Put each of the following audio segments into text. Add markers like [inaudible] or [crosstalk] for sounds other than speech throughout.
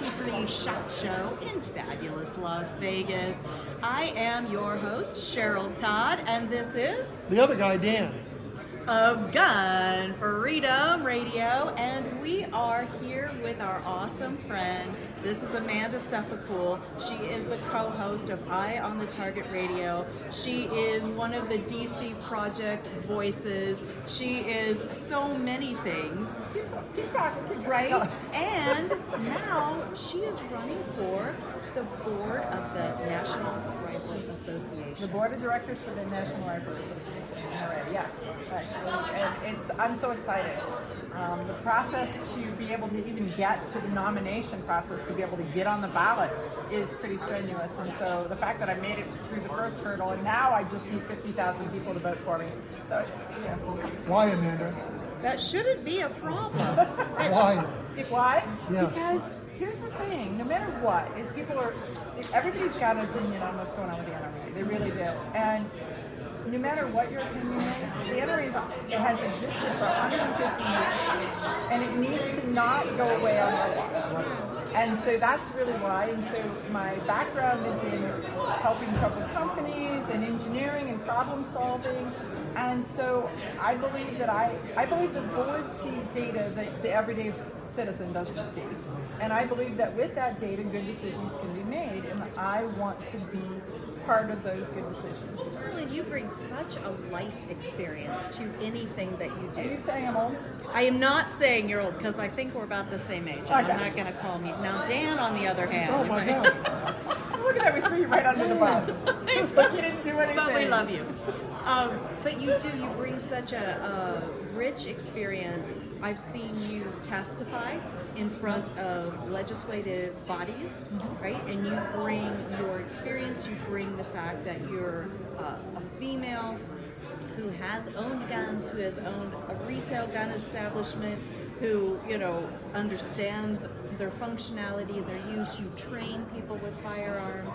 2023 SHOT Show in fabulous Las Vegas. I am your host, Cheryl Todd, and this is The other guy, Dan. of Gun Freedom Radio, and we are here with our awesome friend. This is Amanda Suffolk. She is the co-host of Eye on the Target Radio. She is one of the DC Project voices. She is so many things. Keep, keep talking, keep right? and now she is running for the board of the National Rifle Association. The board of directors for the National Rifle Association. NRA, yes, actually, and it's I'm so excited. Um, the process to be able to even get to the nomination process to be able to get on the ballot is pretty strenuous, and so the fact that I made it through the first hurdle and now I just need 50,000 people to vote for me. So, yeah. Why, Amanda? That shouldn't be a problem. [laughs] Why? Why? Yeah. Because here's the thing: no matter what, if people are, if everybody's got an opinion on what's going on with the NRA. They really do, and no matter what your opinion is, the NRA is, it has existed for 150 years, and it needs to not go away on our watch. And so that's really why. And so my background is in helping troubled companies and engineering and problem solving. And so I believe that I, I believe the board sees data that the everyday citizen doesn't see. And I believe that with that data, good decisions can be made. And I want to be part of those good decisions. Merlin, you bring such a life experience to anything that you Are you do. saying I'm old? I am not saying you're old because I think we're about the same age. and I'm not going to call me. Now, Dan, on the other hand, Oh my God. Look at that, we threw you right under the bus. [laughs] It's like you didn't do anything. but we love you. Um, but you do, you bring such a, a rich experience. I've seen you testify in front of legislative bodies, right? And you bring your experience, you bring the fact that you're uh, a female who has owned guns, who has owned a retail gun establishment, who, you know, understands their functionality, their use. You train people with firearms,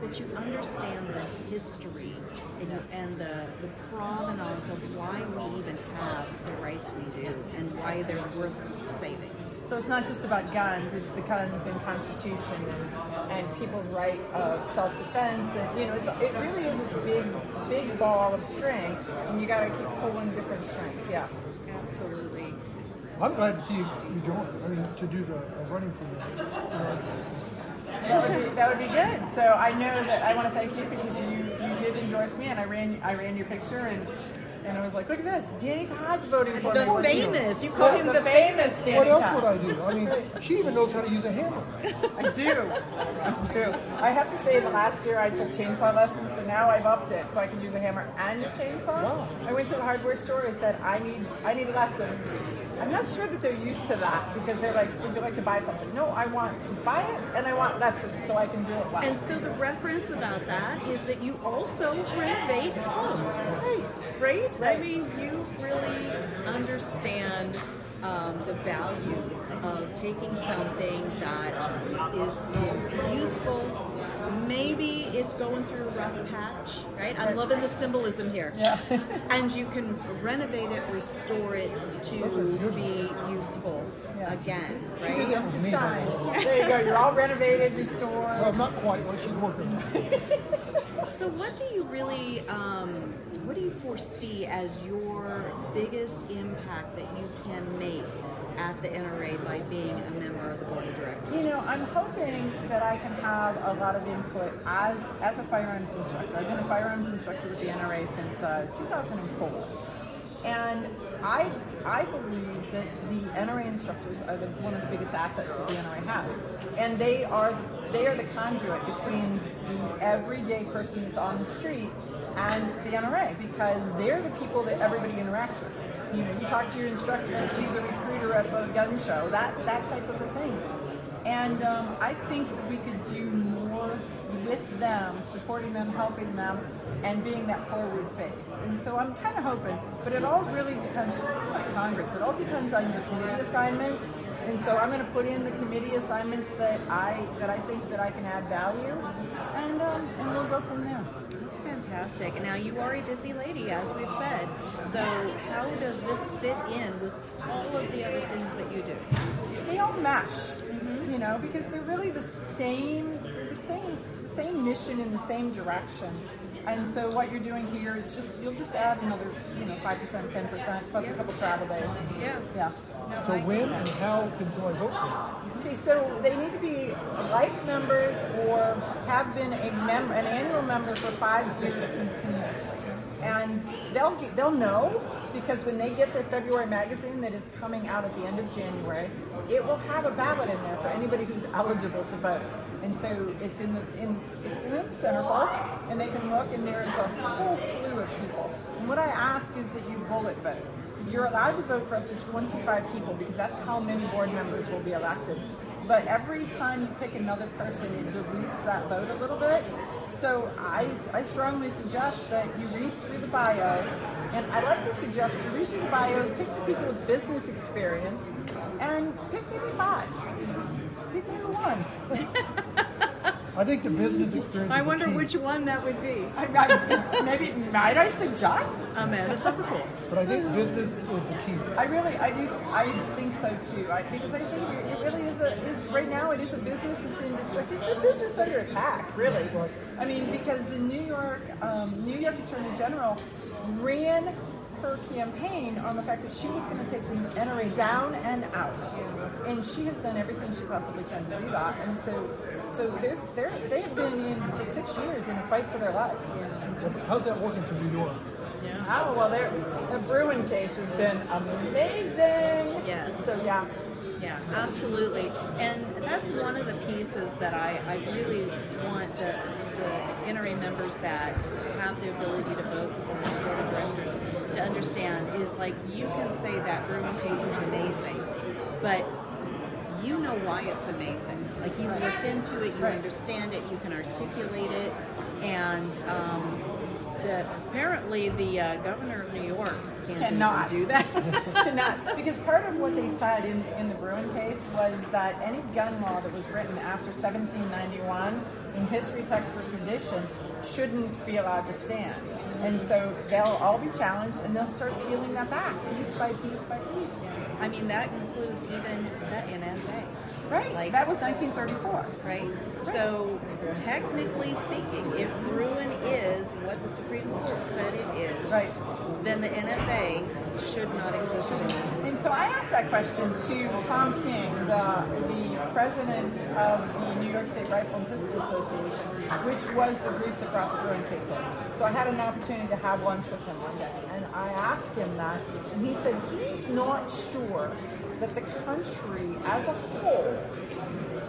but you understand the history and, and the, the provenance of why we even have the rights we do and why they're worth saving. So it's not just about guns, it's the guns and Constitution and, and people's right of self-defense. And, you know, it's, it really is this big, big ball of string, and you got to keep pulling different strings. Yeah. Absolutely. I'm glad to see you, you join. I mean, to do the uh, running for the. Uh, That would be that would be good. So I know that I want to thank you because you you did endorse me, and I ran I ran your picture and. And I was like, look at this, Danny Todd's voting for The me. famous, you call him the famous Danny what else Todd. would I do? I mean, she even knows how to use a hammer. I do. I do. I have to say, the last year I took chainsaw lessons, so now I've upped it, so I can use a hammer and a chainsaw. Wow. I went to the hardware store. and said, I need, I need lessons. I'm not sure that they're used to that because they're like, would you like to buy something? No, I want to buy it and I want lessons so I can do it well. And so the reference about that is that you also renovate homes. Right? I Right. mean, you really understand um, the value of taking something that is, is useful. Maybe it's going through a rough patch, right? I'm loving the symbolism here. Yeah. [laughs] and you can renovate it, restore it to be useful Yeah. again, right? that with me. by Shine. the. There you go. You're all renovated, restored. Well, not quite what she's working on. [laughs] So, what do you really, um, what do you foresee as your biggest impact that you can make at the NRA by being a member of the board of directors? You know, I'm hoping that I can have a lot of input as as a firearms instructor. I've been a firearms instructor with the NRA since uh, 2004, and I I believe that the NRA instructors are the, one of the biggest assets that the NRA has, and they are they are the conduit between the everyday person that's on the street and the NRA because they're the people that everybody interacts with. You know, you talk to your instructor, you see the recruiter at the gun show, that that type of a thing. And um, I think that we could do with them, supporting them, helping them, and being that forward face. And so I'm kind of hoping, but it all really depends. It's kind of like Congress. It all depends on your committee assignments. And so I'm going to put in the committee assignments that I that I think that I can add value, and um, and we'll go from there. That's fantastic. And now you are a busy lady, as we've said. So how does this fit in with all of the other things that you do? They all mesh, you know, because they're really the same, they're the same, same mission in the same direction. And so what you're doing here is just you'll just add another, you know, five percent, ten percent, plus a couple travel days. Yeah. Yeah. No, So I- when and how can someone vote for? Okay, so they need to be life members or have been a member, an annual member for five years continuously. And they'll get, they'll know because when they get their February magazine that is coming out at the end of January, it will have a ballot in there for anybody who's eligible to vote. And so it's in the in it's in the centerfold, and they can look, and there is a whole slew of people. And what I ask is that you bullet vote. You're allowed to vote for up to 25 people because that's how many board members will be elected. But every time you pick another person, it dilutes that vote a little bit. So I, I strongly suggest that you read through the bios, and I'd like to suggest you read through the bios, pick the people with business experience, and pick maybe five. Pick maybe one. I think the business experience. I wonder which one that would be. I, I, maybe might I suggest? Amanda Suffolk. But I think business is the key. I really, I do, I think so too. I, because I think it really is a, is right now it is a business. It's in distress. It's a business under attack, really. Right. I mean, because the New York, um, New York Attorney General ran her campaign on the fact that she was going to take the NRA down and out, and she has done everything she possibly can to do that. And so, so there's, they're, they have been in for six years in a fight for their life. How's that working for New York? Oh well, there the Bruen case has been amazing. Yes. So yeah, Yeah, absolutely. And that's one of the pieces that I, I really want the, the NRA members that have the ability to vote for the board of directors to understand is like you can say that Bruen case is amazing, but you know why it's amazing. Like you looked into it, you understand it, you can articulate it, and um, the, apparently the uh, governor of New York can't cannot do that. [laughs] cannot because part of what they said in, in the Bruen case was that any gun law that was written after 1791 in history, text, or tradition shouldn't be allowed to stand. And so they'll all be challenged, and they'll start peeling that back piece by piece by piece. I mean, that includes even the NFA. Right. Like- that was 1934. right? So, technically speaking, if Bruen is what the Supreme Court said it is, Right. then the NFA should not exist anymore. So I asked that question to Tom King, the, the president of the New York State Rifle and Pistol Association, which was the group that brought the Bruen case in. So I had an opportunity to have lunch with him one day, and I asked him that, and he said he's not sure that the country as a whole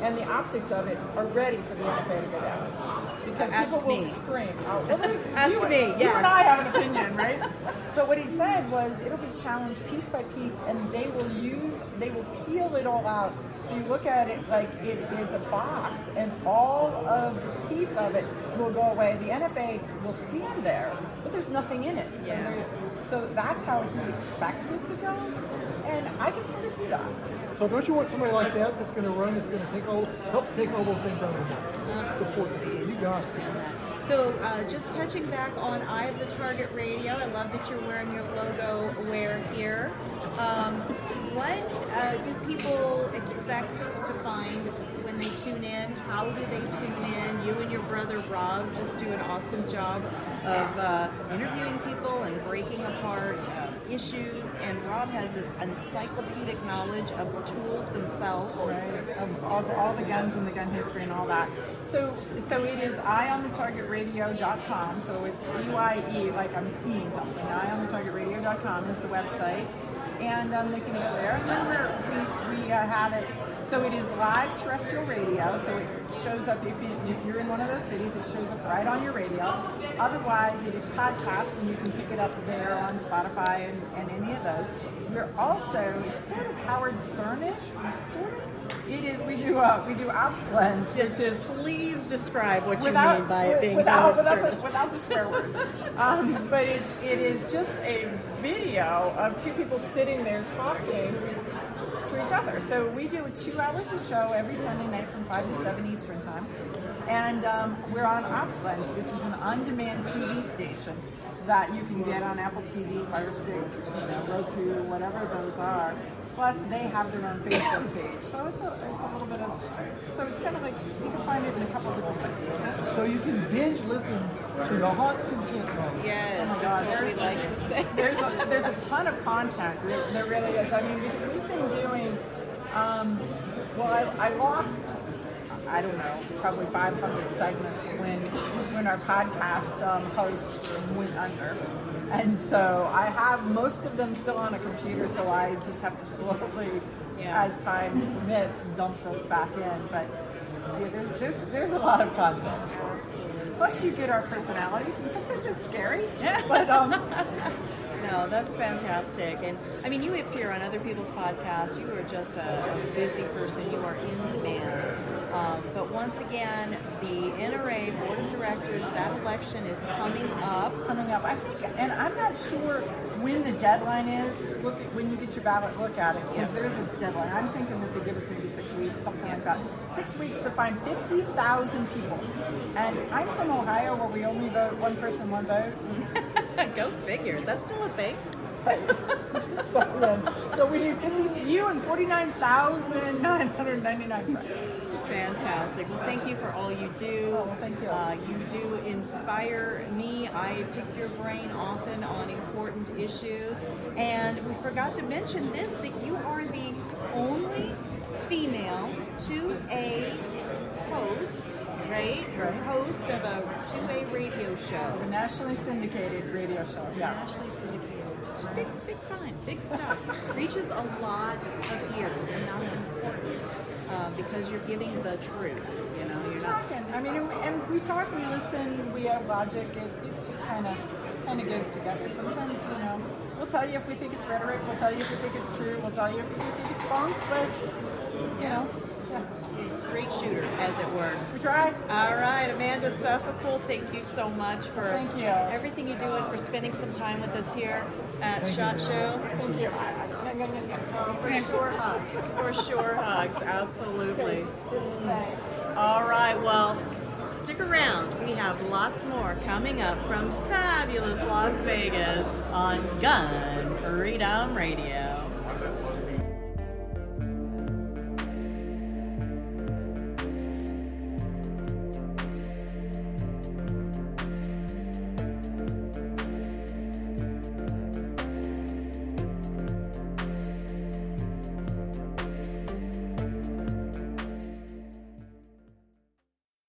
and the optics of it are ready for the NFA to go down. Because Ask people will me. scream. Oh, Ask you, me, You and I have an opinion, right? [laughs] But what he said was it'll be challenged piece by piece, and they will use, they will peel it all out. So you look at it like it is a box, and all of the teeth of it will go away. The NFA will stand there, but there's nothing in it. So, Yeah. so that's how he expects it to go, and I can sort of see that. So don't you want somebody like that that's going to run, that's going to take all, help take all those things out of the? Support them. You got. So, uh, just touching back on Eye of the Target Radio, I love that you're wearing your logo wear here. Um, what uh, do people expect to find when they tune in? How do they tune in? You and your brother Rob just do an awesome job of uh, interviewing people and breaking apart uh, issues, and Rob has this encyclopedic knowledge of the tools themselves. right? Of, of all the guns and the gun history and all that. So, so it is eyeonthetargetradio.com. So it's E-Y-E, like I'm seeing something. Eyeonthetargetradio.com is the website, and um, they can go there. And then we we uh, have it. So it is live terrestrial radio. So it shows up if, you, if you're in one of those cities, it shows up right on your radio. Otherwise, it is podcast, and you can pick it up there on Spotify and, and any of those. We're also it's sort of Howard Sternish, sort of. It is. We do. Uh, we do Ops Lens, which is Please describe what you mean by it being without, Howard without, the, without the swear words. um, but it's it is just a video of two people sitting there talking to each other. So we do two hours of show every Sunday night from five to seven Eastern time, and um, we're on Ops Lens, which is an on-demand TV station that you can get on Apple TV, Fire Stick, you know, Roku, whatever those are. Plus, they have their own Facebook page, so it's a it's a little bit of so it's kind of like you can find it in a couple of different places. So you can binge listen to the Hawks content. Yes, Oh my God, that's what we there's- like to say. [laughs] there's a, there's a ton of content. There, there really is. I mean, because we've been doing. Um, well, I, I lost. I don't know, probably 500 segments when when our podcast um, host went under, and so I have most of them still on a computer. So I just have to [laughs] slowly, Yeah. as time permits, dump those back in. But yeah, there's there's there's a lot of content. Plus, you get our personalities, and sometimes it's scary. Yeah. But um, [laughs] No, that's fantastic. And I mean, you appear on other people's podcasts. You are just a, a busy person. You are in demand. Um, but once again, the NRA Board of Directors, that election is coming up. it's coming up. I think, and I'm not sure when the deadline is. Look at, when you get your ballot, look at it because there is a deadline. I'm thinking that they give us maybe six weeks, something like that. Six weeks to find 50,000 people. And I'm from Ohio, where we only vote one person, one vote. [laughs] [laughs] Go figure. Is that still a thing? So we need 50, you and 49,999 friends. Fantastic. Well, thank you for all you do. Oh, well, thank you. Uh, you do inspire me. I pick your brain often on important issues. And we forgot to mention this that you are the only female to a host, right? Host of a two-way radio show. A nationally syndicated radio show. Yeah. Nationally syndicated. Big, big time, big stuff. [laughs] Reaches a lot of ears, and that's important uh, because you're giving the truth. You know, you're not. talking. I mean, and we, and we talk, we listen, we have logic. It, it just kind of kind of goes together. Sometimes, you know, we'll tell you if we think it's rhetoric. We'll tell you if we think it's true. We'll tell you if we think it's bunk. But you know, straight shooter, as it were. we try. All right, Amanda Suffolk, thank you so much for Thank you. everything you do and for spending some time with us here at SHOT Show. Thank you. For sure, hugs. For sure, hugs, absolutely. All right, well, stick around. We have lots more coming up from fabulous Las Vegas on Gun Freedom Radio.